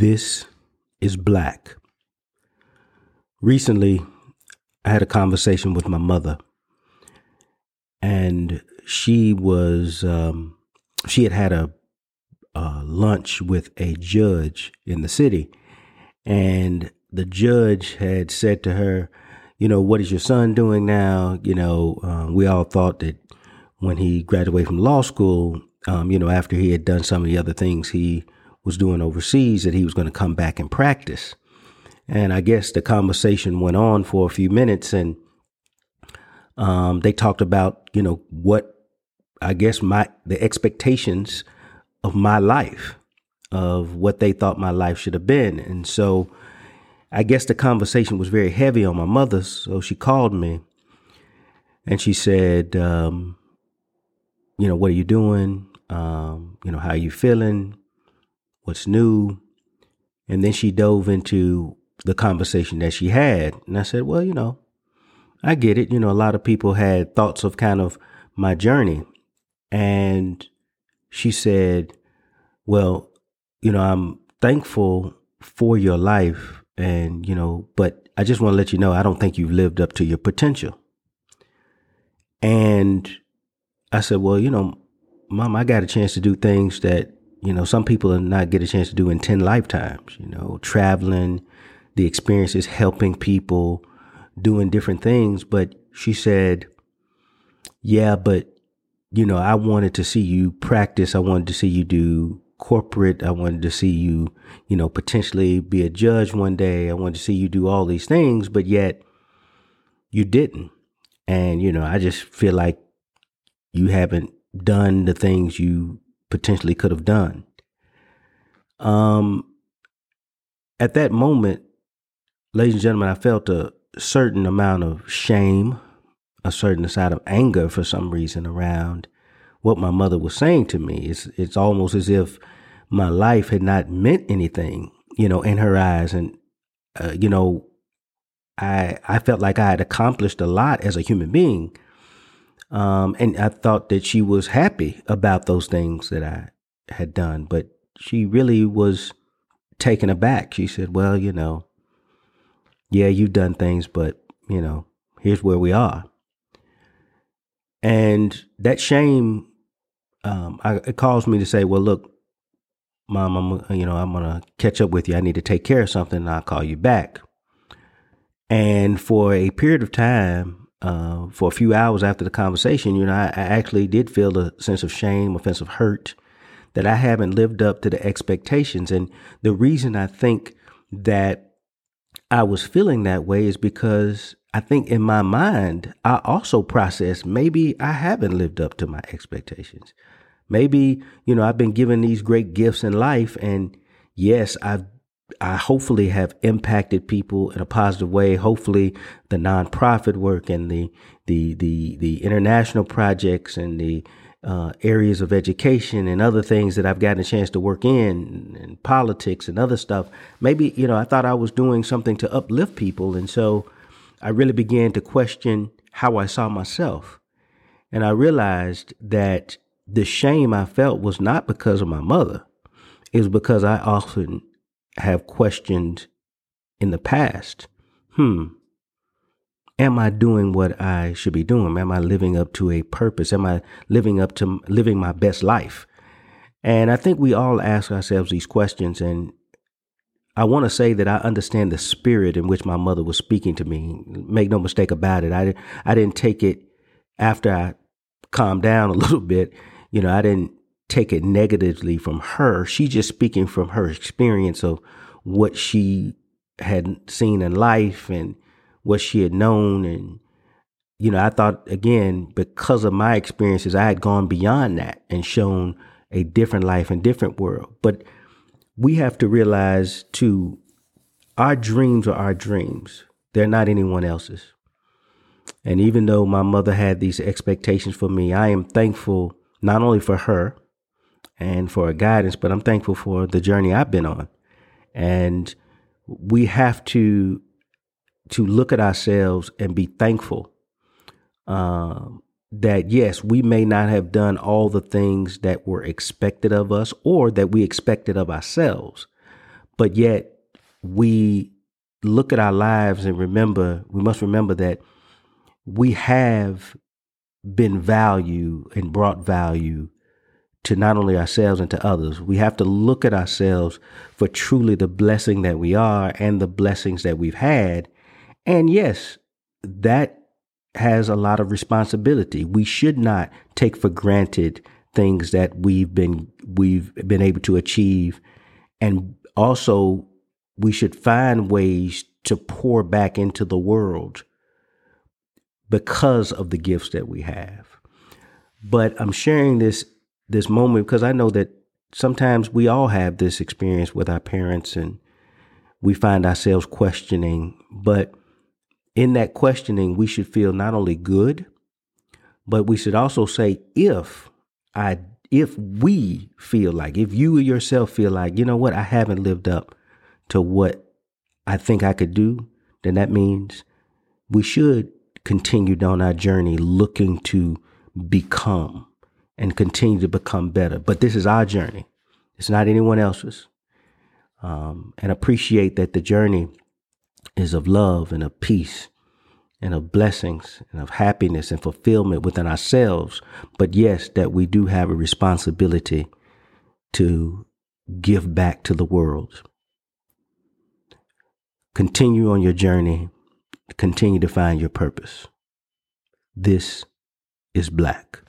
This is Black. Recently, I had a conversation with my mother, and she was, um, she had had a, a lunch with a judge in the city, and the judge had said to her, you know, what is your son doing now? You know, um, we all thought that when he graduated from law school, um, you know, after he had done some of the other things he was doing overseas, that he was going to come back and practice. And I guess the conversation went on for a few minutes and um, they talked about, you know, what I guess my the expectations of my life, of what they thought my life should have been. And so I guess the conversation was very heavy on my mother. So she called me and she said, um, you know, what are you doing? Um, you know, how are you feeling? What's new? And then she dove into the conversation that she had. And I said, well, you know, I get it. You know, a lot of people had thoughts of kind of my journey. And she said, well, you know, I'm thankful for your life. And, you know, but I just want to let you know, I don't think you've lived up to your potential. And I said, well, you know, mom, I got a chance to do things that, you know, some people are not get a chance to do in 10 lifetimes, you know, traveling, the experiences, helping people, doing different things. But she said, yeah, but, you know, I wanted to see you practice. I wanted to see you do corporate. I wanted to see you, you know, potentially be a judge one day. I wanted to see you do all these things, but yet you didn't. And, you know, I just feel like you haven't done the things you potentially could have done. Um, at that moment, ladies and gentlemen, I felt a certain amount of shame, a certain side of anger for some reason around what my mother was saying to me. It's it's almost as if my life had not meant anything, you know, in her eyes, and uh, you know, I I felt like I had accomplished a lot as a human being, um, and I thought that she was happy about those things that I had done, but she really was taken aback. She said, "Well, you know, yeah, you've done things, but you know, here's where we are." And that shame, um, I, it caused me to say, "Well, look, mom, I'm you know I'm gonna catch up with you. I need to take care of something. and I'll call you back." And for a period of time, uh, for a few hours after the conversation, you know, I, I, actually did feel a sense of shame, a sense of hurt that I haven't lived up to the expectations. And the reason I think that I was feeling that way is because I think in my mind, I also processed maybe I haven't lived up to my expectations. Maybe, you know, I've been given these great gifts in life and yes, I've I hopefully have impacted people in a positive way. Hopefully, the nonprofit work and the the the the international projects and the uh, areas of education and other things that I've gotten a chance to work in and politics and other stuff. Maybe you know I thought I was doing something to uplift people, and so I really began to question how I saw myself, and I realized that the shame I felt was not because of my mother. It was because I often have questioned in the past, hmm, am I doing what I should be doing? Am I living up to a purpose? Am I living up to living my best life? And I think we all ask ourselves these questions. And I want to say that I understand the spirit in which my mother was speaking to me. Make no mistake about it. I, I didn't take it after I calmed down a little bit. You know, I didn't take it negatively from her. She's just speaking from her experience of what she had seen in life and what she had known. And, you know, I thought, again, because of my experiences, I had gone beyond that and shown a different life and different world. But we have to realize, too, our dreams are our dreams, they're not anyone else's. And even though my mother had these expectations for me, I am thankful not only for her, and for guidance, but I'm thankful for the journey I've been on. And we have to to look at ourselves and be thankful um, that yes, we may not have done all the things that were expected of us or that we expected of ourselves, but yet we look at our lives and remember, we must remember that we have been value and brought value to not only ourselves and to others. We have to look at ourselves for truly the blessing that we are and the blessings that we've had. And yes, that has a lot of responsibility. We should not take for granted things that we've been we've been able to achieve and also we should find ways to pour back into the world because of the gifts that we have. But I'm sharing this this moment because I know that sometimes we all have this experience with our parents and we find ourselves questioning, but in that questioning we should feel not only good, but we should also say if I if we feel like if you yourself feel like, you know what, I haven't lived up to what I think I could do, then that means we should continue down our journey looking to become and continue to become better. But this is our journey, it's not anyone else's. Um, and appreciate that the journey is of love and of peace and of blessings and of happiness and fulfillment within ourselves. But yes, that we do have a responsibility to give back to the world. Continue on your journey continue to find your purpose. This is black.